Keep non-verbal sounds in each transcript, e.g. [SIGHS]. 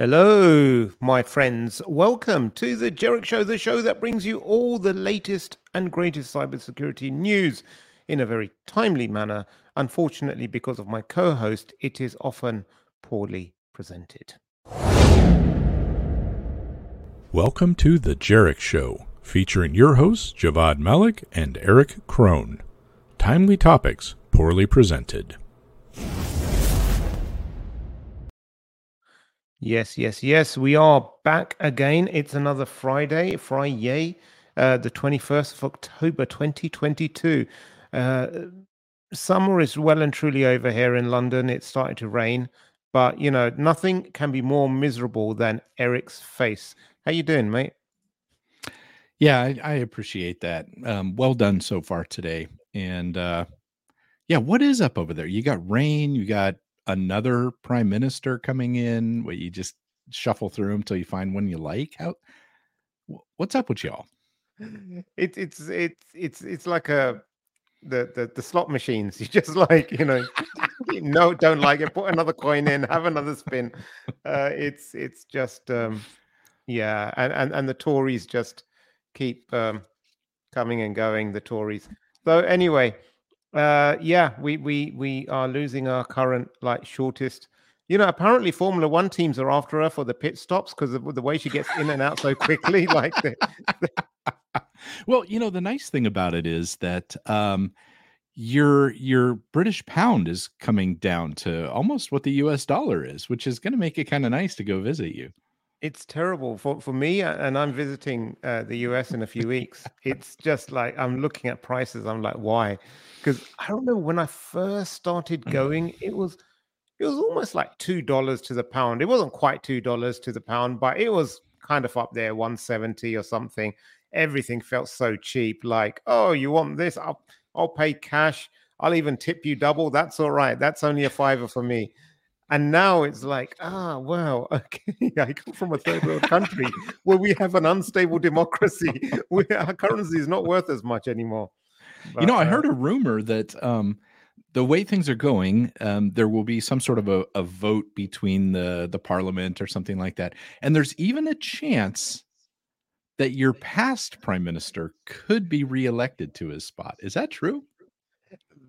Hello, my friends. Welcome to the Jerich Show, the show that brings you all the latest and greatest cybersecurity news in a very timely manner. Unfortunately, because of my co host, it is often poorly presented. Welcome to The Jerich Show, featuring your hosts, Javvad Malik and Erich Kron. Timely topics, poorly presented. Yes, yes, yes. We are back again. It's another Friday, Friday, uh, the 21st of October, 2022. Uh, summer is well and truly over here in London. It's starting to rain, but you know, nothing can be more miserable than Erich's face. How you doing, mate? Yeah, I, I appreciate that. Um, well done so far today. And uh, yeah, what is up over there? You got rain, you got another prime minister coming in where you just shuffle through them until you find one you like? How what's up with y'all? [LAUGHS] It, it's it's it's it's like a the, the the slot machines [LAUGHS] you just like you know [LAUGHS] no don't like it put another coin in have another spin. Uh it's it's just um yeah and and, and the tories just keep um coming and going the tories. So anyway uh, yeah, we we we are losing our current like shortest. You know, apparently Formula One teams are after her for the pit stops because of the way she gets in and out so quickly. [LAUGHS] like, the, the... well, you know, the nice thing about it is that um, your your British pound is coming down to almost what the U.S. dollar is, which is going to make it kind of nice to go visit you. It's terrible for for me, and I'm visiting uh, the US in a few weeks. It's just like I'm looking at prices. I'm like, why? Because I don't. When I first started going, it was it was almost like two dollars to the pound. It wasn't quite two dollars to the pound, but it was kind of up there, one seventy or something. Everything felt so cheap. Like, oh, you want this? I'll I'll pay cash. I'll even tip you double. That's all right. That's only a fiver for me. And now it's like, ah, wow, [LAUGHS] okay, I come from a third world country where we have an unstable democracy. [LAUGHS] We, our currency is not worth as much anymore. But, you know, I heard uh a rumor that um, the way things are going, um, there will be some sort of a, a, vote between the the parliament or something like that, and there's even a chance that your past prime minister could be reelected to his spot. Is that true?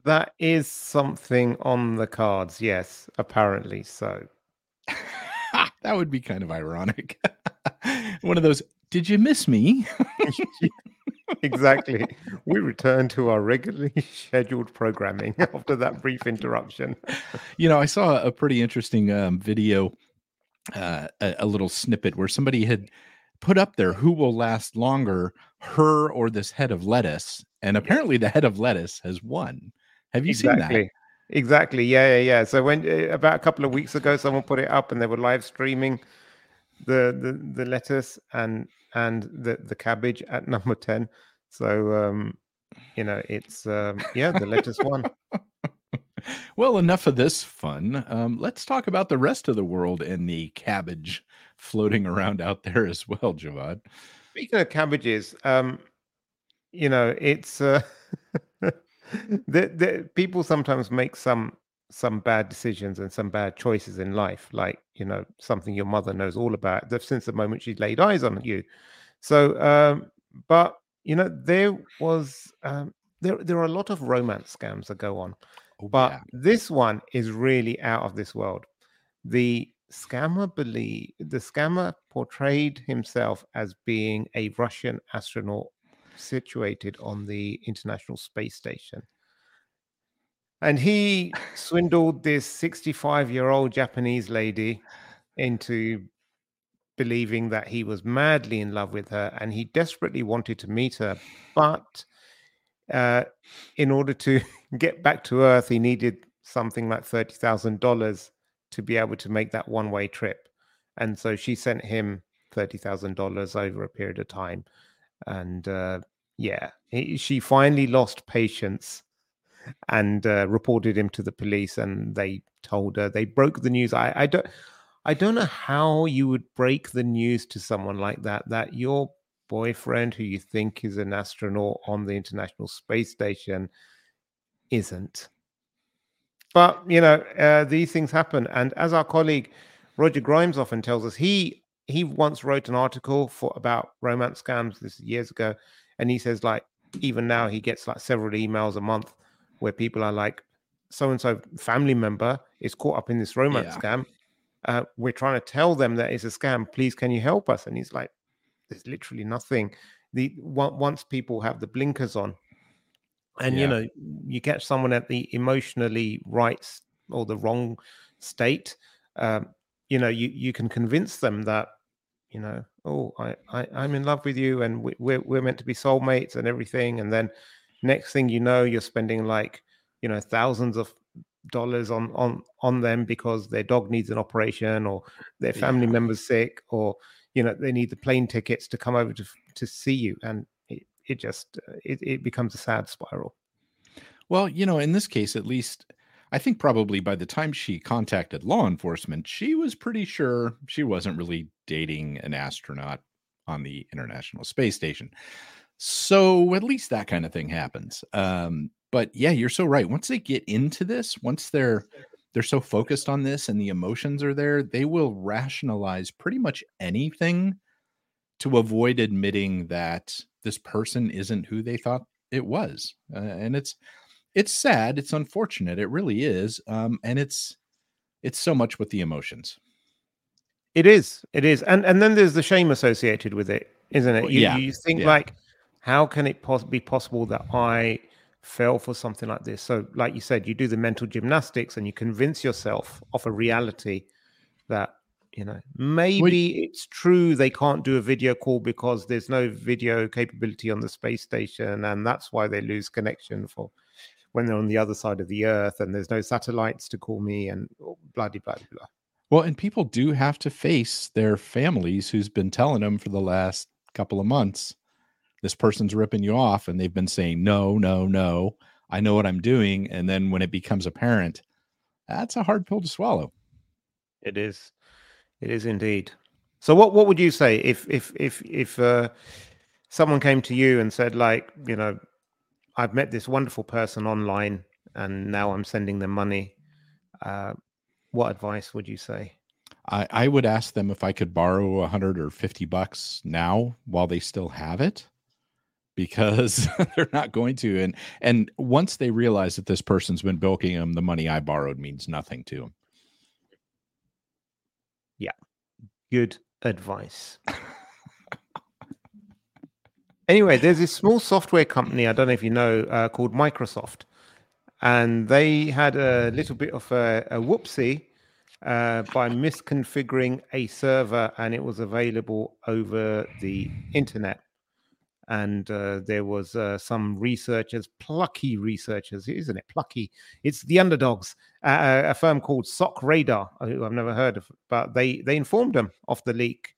That is something on the cards, yes, apparently so. [LAUGHS] that would be kind of ironic. [LAUGHS] One of those, did you miss me? [LAUGHS] exactly. We return to our regularly scheduled programming after that brief interruption. you know, I saw a pretty interesting um, video, uh, a, a little snippet where somebody had put up there who will last longer, her or this head of lettuce. And apparently, the head of lettuce has won. Have you exactly. seen that? Exactly. Yeah, yeah, yeah. So when uh, about a couple of weeks ago, someone put it up and they were live streaming the the, the lettuce and and the the cabbage at [LAUGHS] number ten. So um, you know, it's um, yeah, the lettuce one. [LAUGHS] well, enough of this fun. Um, let's talk about the rest of the world and the cabbage floating around out there as well, Javvad. Speaking of cabbages, um, you know, it's uh, [LAUGHS] [LAUGHS] the, the, people sometimes make some some bad decisions and some bad choices in life, like you know something your mother knows all about since the moment she laid eyes on you. So, um, but you know there was um, there there are a lot of romance scams that go on, oh, but yeah. this one is really out of this world. The scammer believe the scammer portrayed himself as being a Russian astronaut situated on the International Space Station. And he swindled this 65 year old Japanese lady into believing that he was madly in love with her and he desperately wanted to meet her. But uh, in order to [LAUGHS] get back to Earth, he needed something like $30,000 to be able to make that one way trip. And so she sent him $30,000 over a period of time and uh, yeah, he, she finally lost patience and uh, reported him to the police. And they told her they broke the news. I, I don't, I don't know how you would break the news to someone like that that your boyfriend, who you think is an astronaut on the International Space Station, isn't. But you know, uh, these things happen, and as our colleague Roger Grimes often tells us he he once wrote an article for about romance scams this years ago, and he says like even now he gets like several emails a month where people are like, so and so family member is caught up in this romance yeah. scam. Uh, we're trying to tell them that it's a scam. Please, can you help us? And he's like, there's literally nothing. The once people have the blinkers on, and yeah. you know, you catch someone at the emotionally right or the wrong state, um, you know, you you can convince them that you know, oh, I, I I'm in love with you, and we, we're we're meant to be soulmates and everything, and then next thing you know, you're spending like you know thousands of dollars on on on them because their dog needs an operation or their family yeah. member's sick or you know they need the plane tickets to come over to to see you and it, it just uh, it, it becomes a sad spiral well you know in this case at least I think probably by the time she contacted law enforcement, she was pretty sure she wasn't really dating an astronaut on the International Space Station. So at least that kind of thing happens. Um, but yeah, you're so right. Once they get into this, once they're they're so focused on this and the emotions are there, they will rationalize pretty much anything to avoid admitting that this person isn't who they thought it was. Uh, and it's it's sad. It's unfortunate. It really is. Um, and it's it's so much with the emotions. It is. It is. And and then there's the shame associated with it, isn't it? You, yeah. you think yeah. like, how can it pos- be possible that I fell for something like this? So, like you said, you do the mental gymnastics and you convince yourself of a reality that you know maybe it's true they can't do a video call because there's no video capability on the space station and that's why they lose connection for when they're on the other side of the earth and there's no satellites to call me and blah blah blah blah. Well, and people do have to face their families who's been telling them for the last couple of months, this person's ripping you off, and they've been saying, no, no, no, I know what I'm doing. And then when it becomes apparent, that's a hard pill to swallow. It is. It is indeed. So what what would you say if if if if uh, someone came to you and said like, you know, I've met this wonderful person online and now I'm sending them money. Uh, what advice would you say? I, I would ask them if I could borrow a hundred or fifty bucks now while they still have it because [LAUGHS] they're not going to. And and once they realize that this person's been bilking them, the money I borrowed means nothing to them. Yeah. Good advice. [LAUGHS] Anyway, there's this small software company, I don't know if you know, uh, called Microsoft. And they had a little bit of a, a whoopsie uh, by misconfiguring a server and it was available over the internet. And uh, there was uh, some researchers, plucky researchers, isn't it? Plucky. It's the underdogs, a firm called SOCRadar, who I've never heard of, but they they informed them of the leak,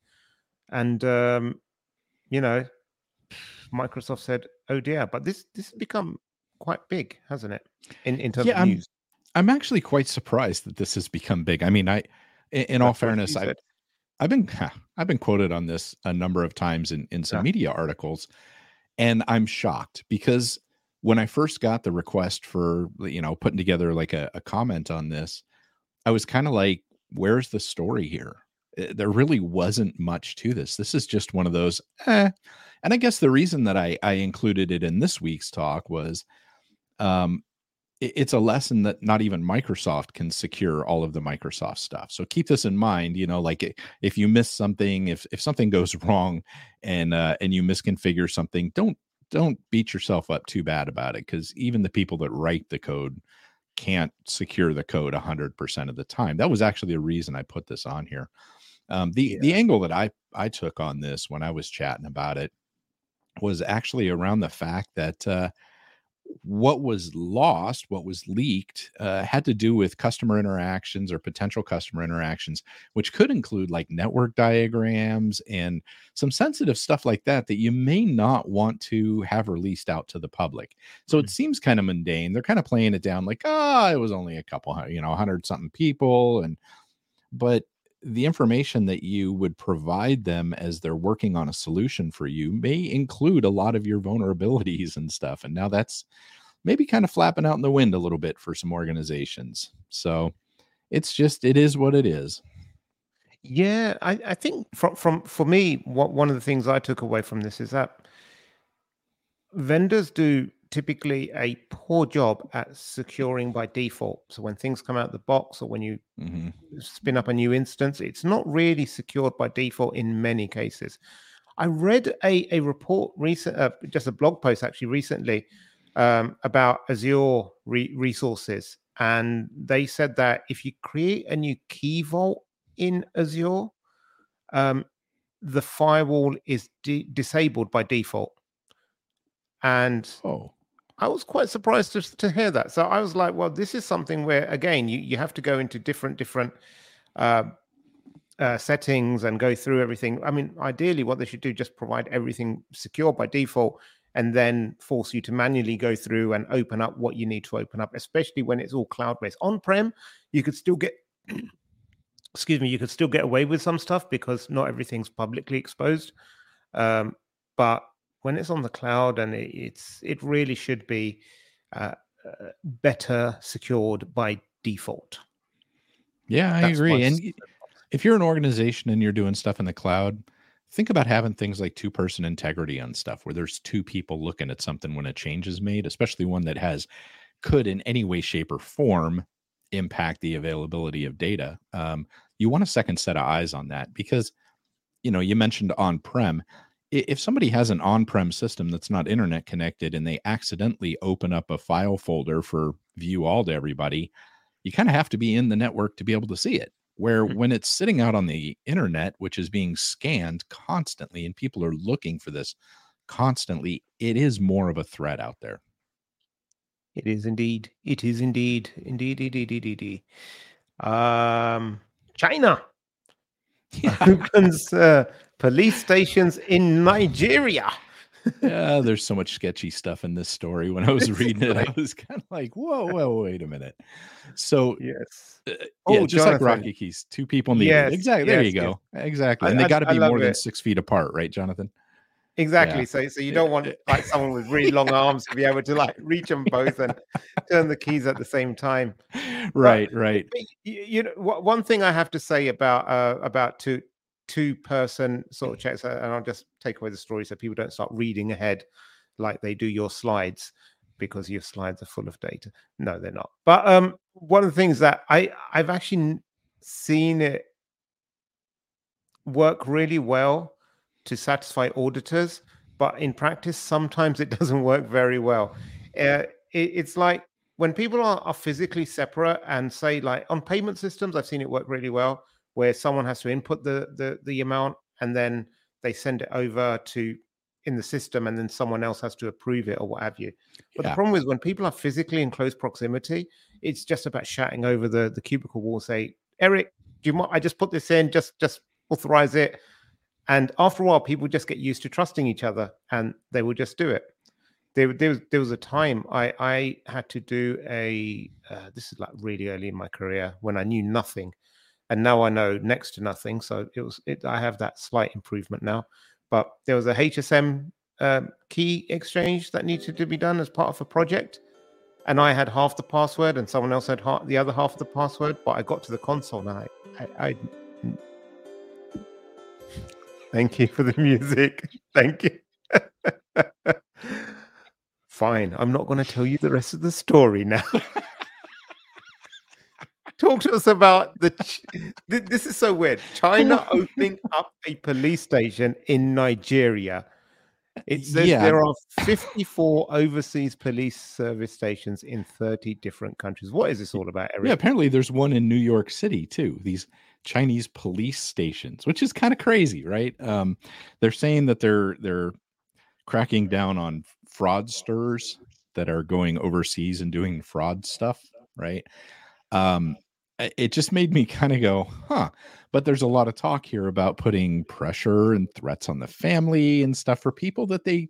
and um, you know Microsoft said, "Oh dear," but this this has become quite big, hasn't it? In in terms yeah, of news. I'm, I'm actually quite surprised that this has become big. I mean, I in, in all fairness, I I've been [LAUGHS] I've been quoted on this a number of times in in some yeah. media articles, and I'm shocked because when I first got the request for you know putting together like a, a comment on this, I was kind of like, "Where's the story here?" Eh, there really wasn't much to this. This is just one of those, eh, and I guess the reason that I, I included it in this week's talk was um, it, it's a lesson that not even Microsoft can secure all of the Microsoft stuff. So keep this in mind. You know, like if you miss something, if if something goes [LAUGHS] wrong, and uh, and you misconfigure something, don't don't beat yourself up too bad about it because even the people that write the code can't secure the code 100% of the time. That was actually the reason I put this on here. Um, the yeah. the angle that I I took on this when I was chatting about it was actually around the fact that uh, what was lost, what was leaked, uh, had to do with customer interactions or potential customer interactions, which could include like network diagrams and some sensitive stuff like that that you may not want to have released out to the public. So mm-hmm. it seems kind of mundane. They're kind of playing it down like, oh, it was only a couple, you know, hundred something people, and but the information that you would provide them as they're working on a solution for you may include a lot of your vulnerabilities and stuff. And now that's maybe kind of flapping out in the wind a little bit for some organizations. So it's just, it is what it is. Yeah, I, I think from from for me, what one of the things I took away from this is that vendors do typically a poor job at securing by default. So when things come out of the box or when you hmm spin up a new instance, it's not really secured by default in many cases. I read a, a report recent, uh, just a blog post actually recently um, about Azure re- resources, and they said that if you create a new key vault in Azure, um, the firewall is de- disabled by default. And Oh, I was quite surprised to, to hear that. So I was like, well, this is something where again you, you have to go into different different uh, uh, settings and go through everything. I mean, ideally, what they should do just provide everything secure by default, and then force you to manually go through and open up what you need to open up. Especially when it's all cloud based. On prem, you could still get. [CLEARS THROAT] excuse me, you could still get away with some stuff because not everything's publicly exposed. Um, but when it's on the cloud and it, it's it really should be uh, uh, better secured by default. yeah, I That's agree. And if you're an organization and you're doing stuff in the cloud, think about having things like two person integrity on stuff where there's two people looking at something when a change is made, especially one that has could in any way, shape, or form impact the availability of data. Um, you want a second set of eyes on that because, you know, you mentioned on prem. If somebody has an on prem system that's not internet connected and they accidentally open up a file folder for view all to everybody, you kind of have to be in the network to be able to see it. Where Mhm. when it's sitting out on the internet, which is being scanned constantly, and people are looking for this constantly, it is more of a threat out there. It is indeed. It is indeed. Indeed, indeed, indeed, indeed. Um, China [LAUGHS] opens [LAUGHS] uh, police stations in Nigeria. yeah, there's so much sketchy stuff in this story. When I was [LAUGHS] reading it, I was kind of like, whoa, whoa, wait a minute. So, Yes. uh, yeah, Oh, just like Jonathan. Rocky Keys, two people needed. Yes, exactly. There yes, you yes. go. Exactly. I- And they got to be more love than six feet apart, right, Jonathan? Exactly. So, so you don't want like someone with really long arms to be able to like reach them both and turn the keys at the same time. right, right. But you, you know, one thing I have to say about uh, about two two person sort of checks, uh, and I'll just take away the story so people don't start reading ahead like they do your slides because your slides are full of data. No, they're not. But um, one of the things that I I've actually seen it work really well to satisfy auditors, but in practice, sometimes it [LAUGHS] doesn't work very well. Uh, it, it's like when people are, are physically separate and say, like on payment systems, I've seen it work really well, where someone has to input the the, the amount and then they send it over to in the system, and then someone else has to approve it or what have you. But Yeah. the problem is when people are physically in close proximity, it's just about shouting over the the cubicle wall, say, Erich, do you mind? I just put this in, just just authorize it. And after a while, people just get used to trusting each other, and they will just do it. There, there was there was a time I I had to do a uh, this is like really early in my career when I knew nothing, and now I know next to nothing. So it was it I have that slight improvement now. But there was a HSM um, key exchange that needed to be done as part of a project, and I had half the password, and someone else had half, the other half of the password. But I got to the console, and I, I, I thank you for the music. [LAUGHS] Thank you. [LAUGHS] Fine, I'm not going to tell you the rest of the story now. [LAUGHS] Talk to us about the. This is so weird. China [LAUGHS] opening up a police station in Nigeria. It says Yeah. there are 54 overseas police service stations in 30 different countries. What is this all about, Erich? Yeah, apparently there's one in New York City too. These Chinese police stations, which is kind of crazy, right? Um, they're saying that they're they're cracking down on fraudsters that are going overseas and doing fraud stuff, right? Um, it just made me kind of go, huh. But there's a lot of talk here about putting pressure and threats on the family and stuff for people that they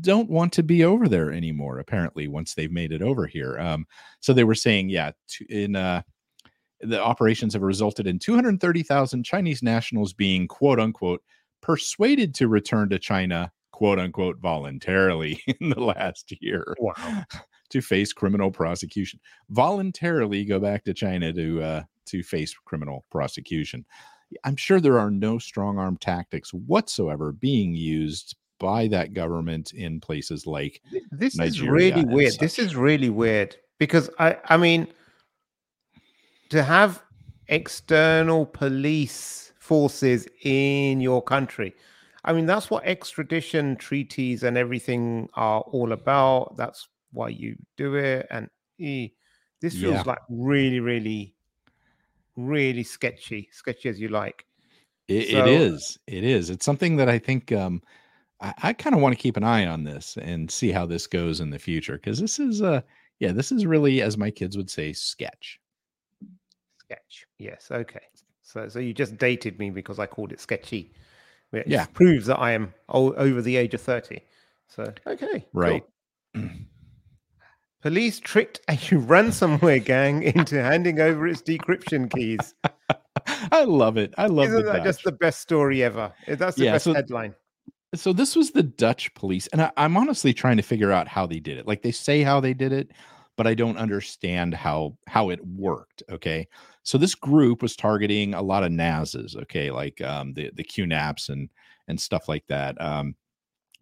don't want to be over there anymore. Apparently, once they've made it over here, um, so they were saying, yeah, to, in uh, the operations have resulted in 230,000 Chinese nationals being quote unquote persuaded to return to China quote unquote voluntarily [LAUGHS] in the last year Wow. To face criminal prosecution. Voluntarily go back to China to uh, to face criminal prosecution. I'm sure there are no strong arm tactics whatsoever being used by that government in places like this Nigeria is really weird. This is really weird because I I mean to have external police forces in your country. I mean that's what extradition treaties and everything are all about. That's why you do it and eh, this feels Yeah. like really really really sketchy, sketchy as you like. It, So- it is. It is. It's something that I think um, I, I kind of want to keep an eye on this and see how this goes in the future because this is uh yeah this is really as my kids would say sketch. Sketch. Yes. Okay. So, so you just dated me because I called it sketchy. Which Yeah. proves that I am o- over the age of thirty. So, okay. cool. [CLEARS THROAT] Police tricked a [LAUGHS] ransomware gang into handing over its decryption keys. [LAUGHS] I love it. I love Isn't that just the best story ever? That's the Yeah, best so- headline. so this was the Dutch police, and I, I'm honestly trying to figure out how they did it. Like they say how they did it, but I don't understand how how it worked. Okay, so this group was targeting a lot of NASs. Okay, like um, the the QNAPs and and stuff like that. Um,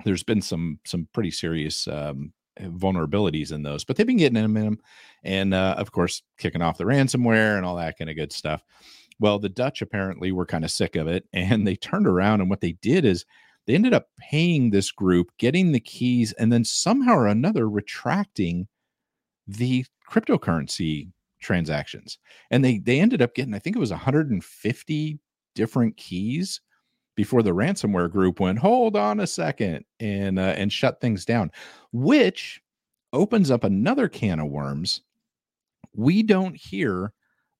there's been some some pretty serious um, vulnerabilities in those, but they've been getting them in them, and uh, of course kicking off the ransomware and all that kind of good stuff. Well, the Dutch apparently were kind of sick of it, [LAUGHS] and they turned around and what they did is they ended up paying this group, getting the keys, and then somehow or another retracting the cryptocurrency transactions. And they they ended up getting, I think it was 150 different keys before the ransomware group went, hold on a second, and uh, and shut things down, which opens up another can of worms. We don't hear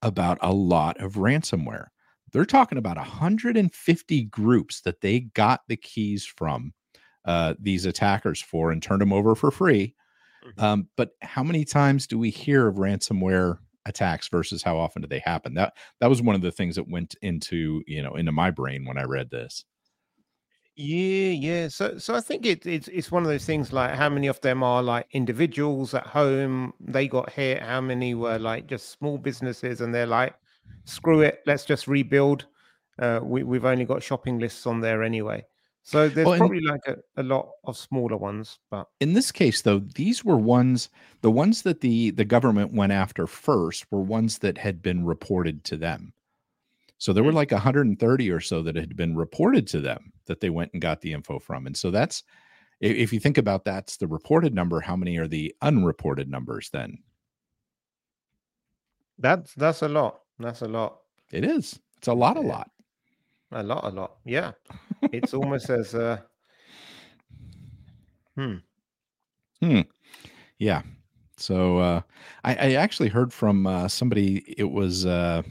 about a lot of ransomware they're talking about 150 groups that they got the keys from uh, these attackers for and turned them over for free. Mhm. Um, but how many times do we hear of ransomware attacks versus how often do they happen? That that was one of the things that went into you know into my brain when I read this. Yeah, yeah. So, so I think it, it's it's one of those things like how many of them are like individuals at home they got hit, how many were like just small businesses and they're like, screw it, let's just rebuild. Uh, we we've only got shopping lists on there anyway. So there's Well, probably like a, a lot of smaller ones, but In this case, though, these were ones the ones that the the government went after first were ones that had been reported to them. So there were Mm. like 130 or so that had been reported to them that they went and got the info from. And so that's if you think about that's the reported number, how many are the unreported numbers then? that's that's a lot. That's a lot. It is. It's a lot, a lot. A lot, a lot. Yeah. It's almost as uh hmm. Hmm yeah. So uh, I, I actually heard from uh, somebody. It was uh,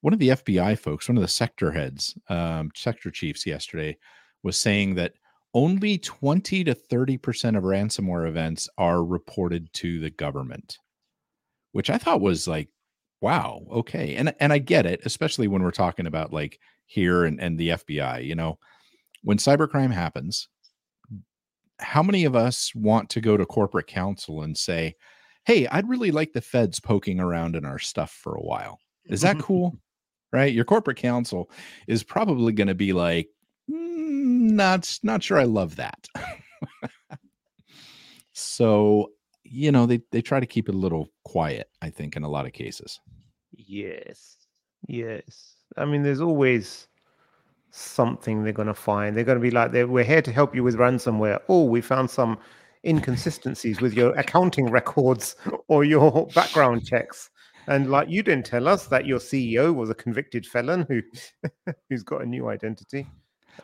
one of the FBI folks, one of the sector heads, um, sector chiefs yesterday, was saying that only twenty to thirty percent of ransomware events are reported to the government, which I thought was like, wow, okay, and and I get it, especially when we're talking about like here and and the FBI. You know, when cybercrime happens, how many of us want to go to corporate counsel and say, "Hey, I'd really like the feds poking around in our stuff for a while." Is that cool? [LAUGHS] right? Your corporate counsel is probably going to be like, "Mm, "Not not sure I love that." [LAUGHS] so, you know, they they try to keep it a little quiet, I think in a lot of cases. Yes. Yes. I mean, there's always something they're going to find. They're going to be like, we're here to help you with ransomware. Oh, we found some inconsistencies with your accounting [LAUGHS] records or your background checks. And like, you didn't tell us that your CEO was a convicted felon who [LAUGHS] who's got a new identity.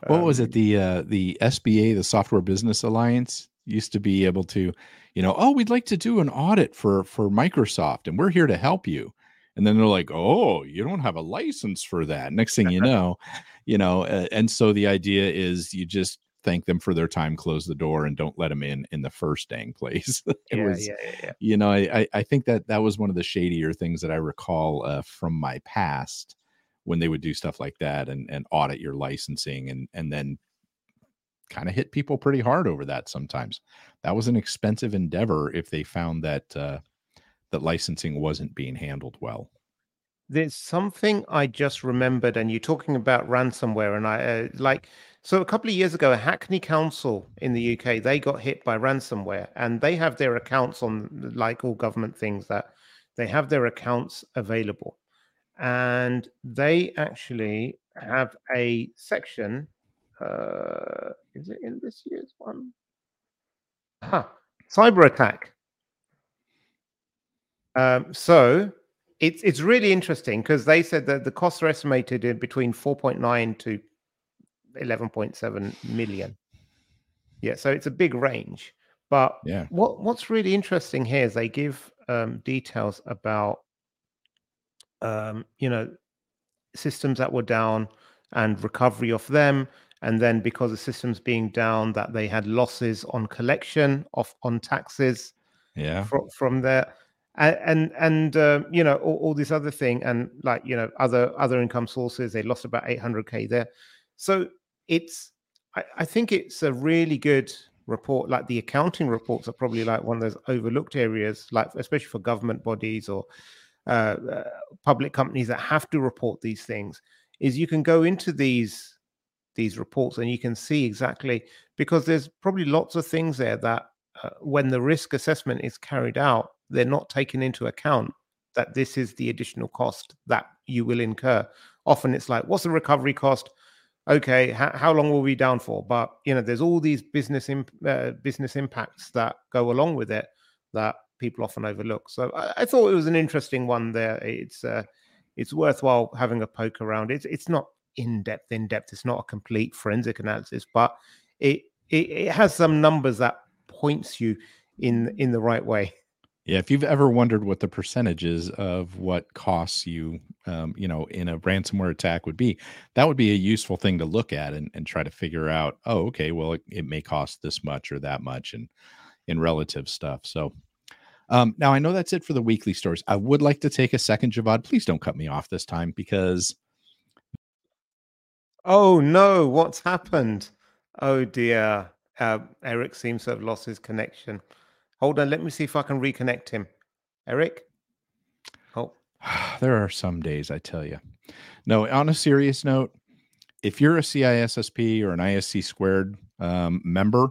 what was Um, it the uh the sba the software business alliance used to be able to you know oh we'd like to do an audit for for microsoft and we're here to help you and then they're like oh you don't have a license for that. Next thing you [LAUGHS] know you know uh, and so the idea is you just thank them for their time close the door and don't let them in in the first dang place. [LAUGHS] It Yeah, was yeah, yeah, you know I, I i think that that was one of the shadier things that i recall uh, from my past when they would do stuff like that and and audit your licensing and and then kind of hit people pretty hard over that sometimes. That was an expensive endeavor if they found that uh that licensing wasn't being handled well there's something I just remembered, and you're talking about ransomware, and I uh, like. So a couple of years ago, Hackney Council in the UK they got hit by ransomware, and they have their accounts on like all government things that they have their accounts available, and they actually have a section. Uh, is it in this year's one? Huh. Cyber attack. Um, so it's it's really interesting because they said that the costs are estimated in between 4.9 to 11.7 million. Yeah, so it's a big range. But Yeah. what what's really interesting here is they give um, details about um, you know systems that were down and recovery of them, and then because the systems being down, that they had losses on collection of on taxes Yeah. from from there and and, uh, you know all, all this other thing and like you know other other income sources they lost about 800k there. So it's I, I think it's a really good report. Like the accounting reports are probably like one of those overlooked areas like especially for government bodies or uh, uh, public companies that have to report these things is you can go into these these reports and you can see exactly because there's probably lots of things there that uh, when the risk assessment is carried out they're not taking into account that this is the additional cost that you will incur. Often it's like what's the recovery cost? Okay how, how long will we be down for? But you know there's all these business imp- uh, business impacts that go along with it that people often overlook. So I, I thought it was an interesting one there. It's uh, it's worthwhile having a poke around. It's it's not in depth in depth it's not a complete forensic analysis but it it, it has some numbers that points you in in the right way Yeah, if you've ever wondered what the percentages of what costs you, um, you know, in a ransomware attack would be, that would be a useful thing to look at and, and try to figure out. Oh, okay, well, it, it may cost this much or that much, and in relative stuff. So, um, now I know that's it for the weekly stories. I would like to take a second, Javvad. Please don't cut me off this time because Oh no, what's happened? Oh dear. Uh, Erich seems to have lost his connection. Hold on, let me see if I can reconnect him. Erich? Oh, [SIGHS] there are some days I tell you. No, on a serious note, if you're a CISSP or an ISC squared um, member,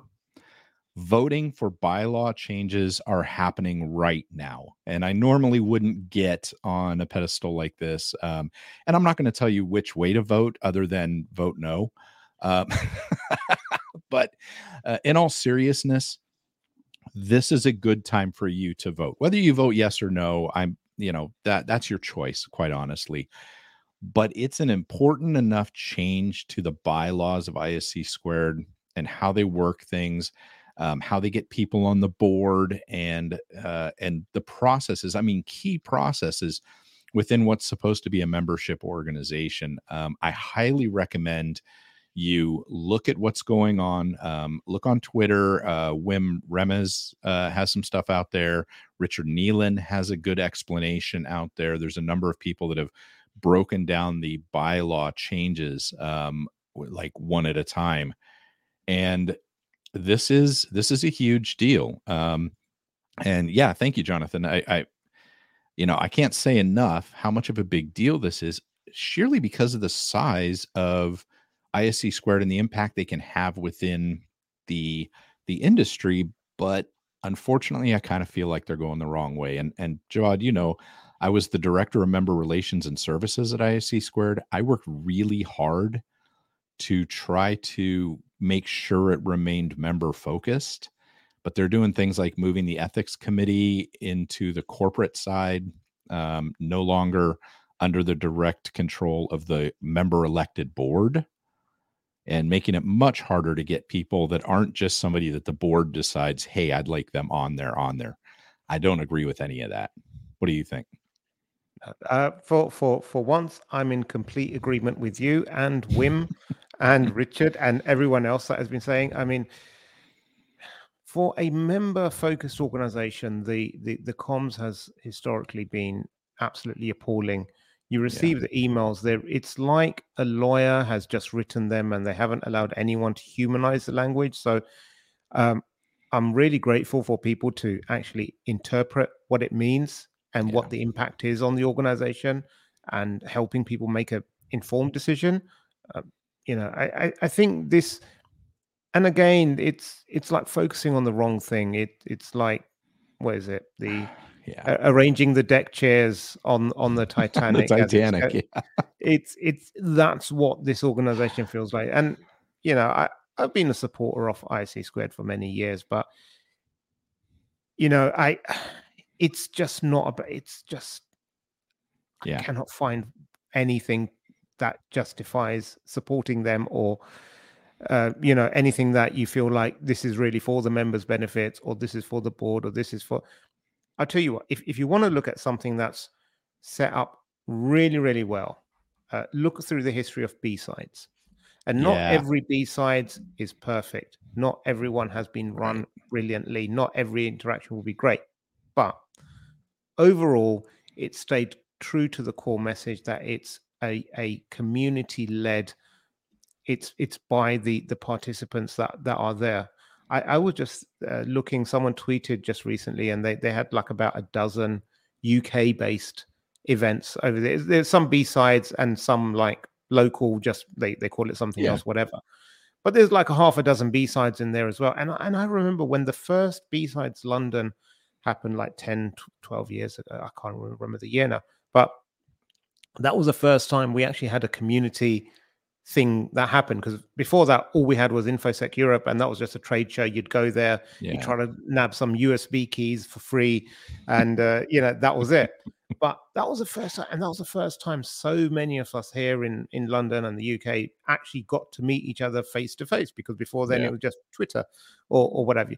voting for bylaw changes are happening right now. And I normally wouldn't get on a pedestal like this. Um, and I'm not going to tell you which way to vote other than vote no. Um, [LAUGHS] but uh, in all seriousness, this is a good time for you to vote. Whether you vote yes or no, I'm, you know, that that's your choice, quite honestly. But it's an important enough change to the bylaws of ISC squared and how they work things, um, how they get people on the board, and uh, and the processes. I mean, key processes within what's supposed to be a membership organization. Um, I highly recommend you look at what's going on. Um, look on Twitter. Uh, Wim Remes uh, has some stuff out there. Richard Nealon has a good explanation out there. There's a number of people that have broken down the bylaw changes um, like one at a time, and this is this is a huge deal. Um, and yeah, thank you, Jonathan. I, I, you know, I can't say enough how much of a big deal this is, sheerly because of the size of ISC squared and the impact they can have within the the industry. But unfortunately, I kind of feel like they're going the wrong way. And and Javvad, you know, I was the director of member relations and services at ISC squared. I worked really hard to try to make sure it remained member focused. But they're doing things like moving the ethics committee into the corporate side, um, no longer under the direct control of the member elected board and making it much harder to get people that aren't just somebody that the board decides, hey, I'd like them on there, on there. I don't agree with any of that. What do you think? uh, for for for once, I'm in complete agreement with you and Wim and [LAUGHS] Richard and everyone else that has been saying. I mean, for a member-focused organization, the the the comms has historically been absolutely appalling. You receive the emails there. It's like a lawyer has just written them, and they haven't allowed anyone to humanize the language. So, um, I'm really grateful for people to actually interpret what it means and Yeah. what the impact is on the organization and helping people make a informed decision. Uh, you know, I, I, I think this, and again, it's it's like focusing on the wrong thing. It it's like, what is it? The yeah. uh, arranging the deck chairs on on the [LAUGHS] Titanic. the as it's Titanic. yeah. it's it's that's what this organization feels like and you know i i've been a supporter of ISC squared for many years but you know i it's just not about it's just Yeah. i cannot find anything that justifies supporting them or uh, you know anything that you feel like this is really for the members benefits or this is for the board or this is for i'll tell you what if, if you want to look at something that's set up really really well uh, look through the history of b-sides. And not Yeah. every b-sides is perfect. Not everyone has been run brilliantly. Not every interaction will be great. But overall it stayed true to the core message that it's a, a community led it's it's by the the participants that that are there i i was just uh, looking someone tweeted just recently and they they had like about a dozen uk based events over there. There's some b-sides and some like local just they they call it something Yeah. else whatever. But there's like a half a dozen b-sides in there as well. And I- and i remember when the first b-sides london happened like 10 12 years ago i can't remember the year now but that was the first time we actually had a community thing that happened because before that all we had was infosec europe and that was just a trade show. You'd go there you try to nab some usb keys for free and uh, you know that was it. [LAUGHS] But that was the first time and that was the first time so many of us here in in london and the uk actually got to meet each other face to face because before then Yeah. it was just twitter or or whatever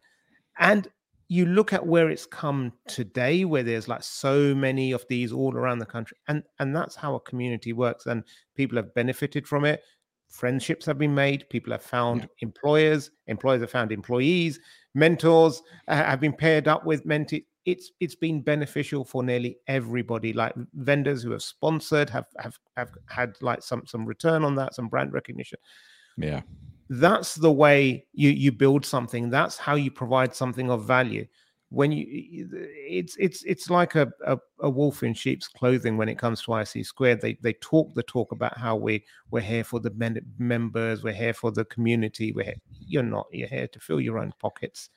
and you look at where it's come today where there's like so many of these all around the country and and that's how a community works and people have benefited from it. Friendships have been made people have found employers employers have found employees mentors uh, have been paired up with mentees it's it's been beneficial for nearly everybody like vendors who have sponsored have have have had like some some return on that some brand recognition. Yeah. That's the way you you build something. That's how you provide something of value. When you it's it's it's like a, a, a wolf in sheep's clothing when it comes to ISC squared. They they talk the talk about how we we're here for the men, members we're here for the community we're here. you're not you're here to fill your own pockets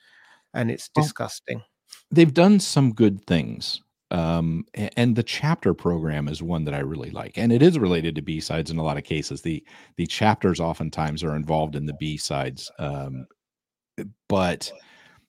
and it's Well, disgusting. they've done some good things um and the chapter program is one that i really like and it is related to b-sides in a lot of cases. The the chapters oftentimes are involved in the b-sides um but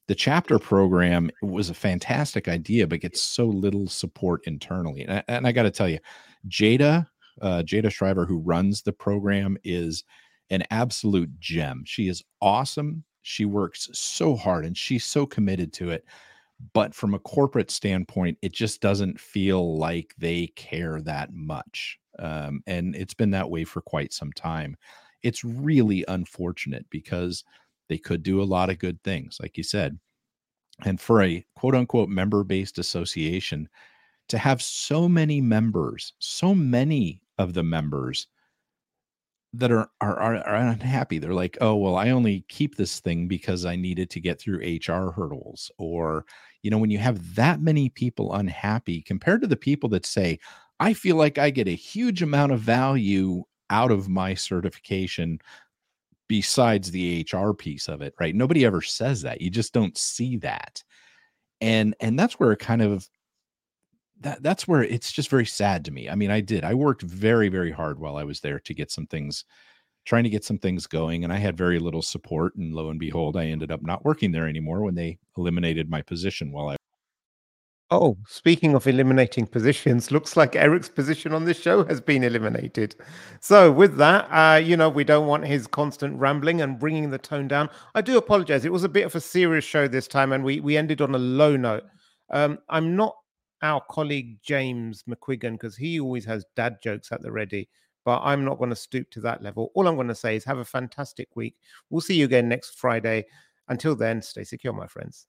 the chapter program was a fantastic idea but gets so little support internally and I, and I got to tell you jada uh, jada shriver who runs the program is an absolute gem. She is awesome. She works so hard and she's so committed to it but from a corporate standpoint it just doesn't feel like they care that much um, and it's been that way for quite some time. It's really unfortunate because they could do a lot of good things like you said and for a quote unquote member based association to have so many members so many of the members that are, are are are unhappy. They're like, oh well, I only keep this thing because I needed to get through HR hurdles. Or, you know, when you have that many people unhappy compared to the people that say, I feel like I get a huge amount of value out of my certification besides the HR piece of it, right? Nobody ever says that. You just don't see that. And and that's where it kind of that that's where it's just very sad to me. I mean, I did. I worked very very hard while I was there to get some things trying to get some things going and I had very little support and lo and behold I ended up not working there anymore when they eliminated my position while I Oh, speaking of eliminating positions, [LAUGHS] looks like Erich's position on this show has been eliminated. So, with that, uh, you know, we don't want his constant rambling and bringing the tone down. I do apologize. It was a bit of a serious show this time, and we we ended on a low note. Um, I'm not our colleague James McQuiggan because he always has dad jokes at the ready, but I'm not going to stoop to that level. All I'm going to say is have a fantastic week. We'll see you again next Friday. Until then, stay secure, my friends.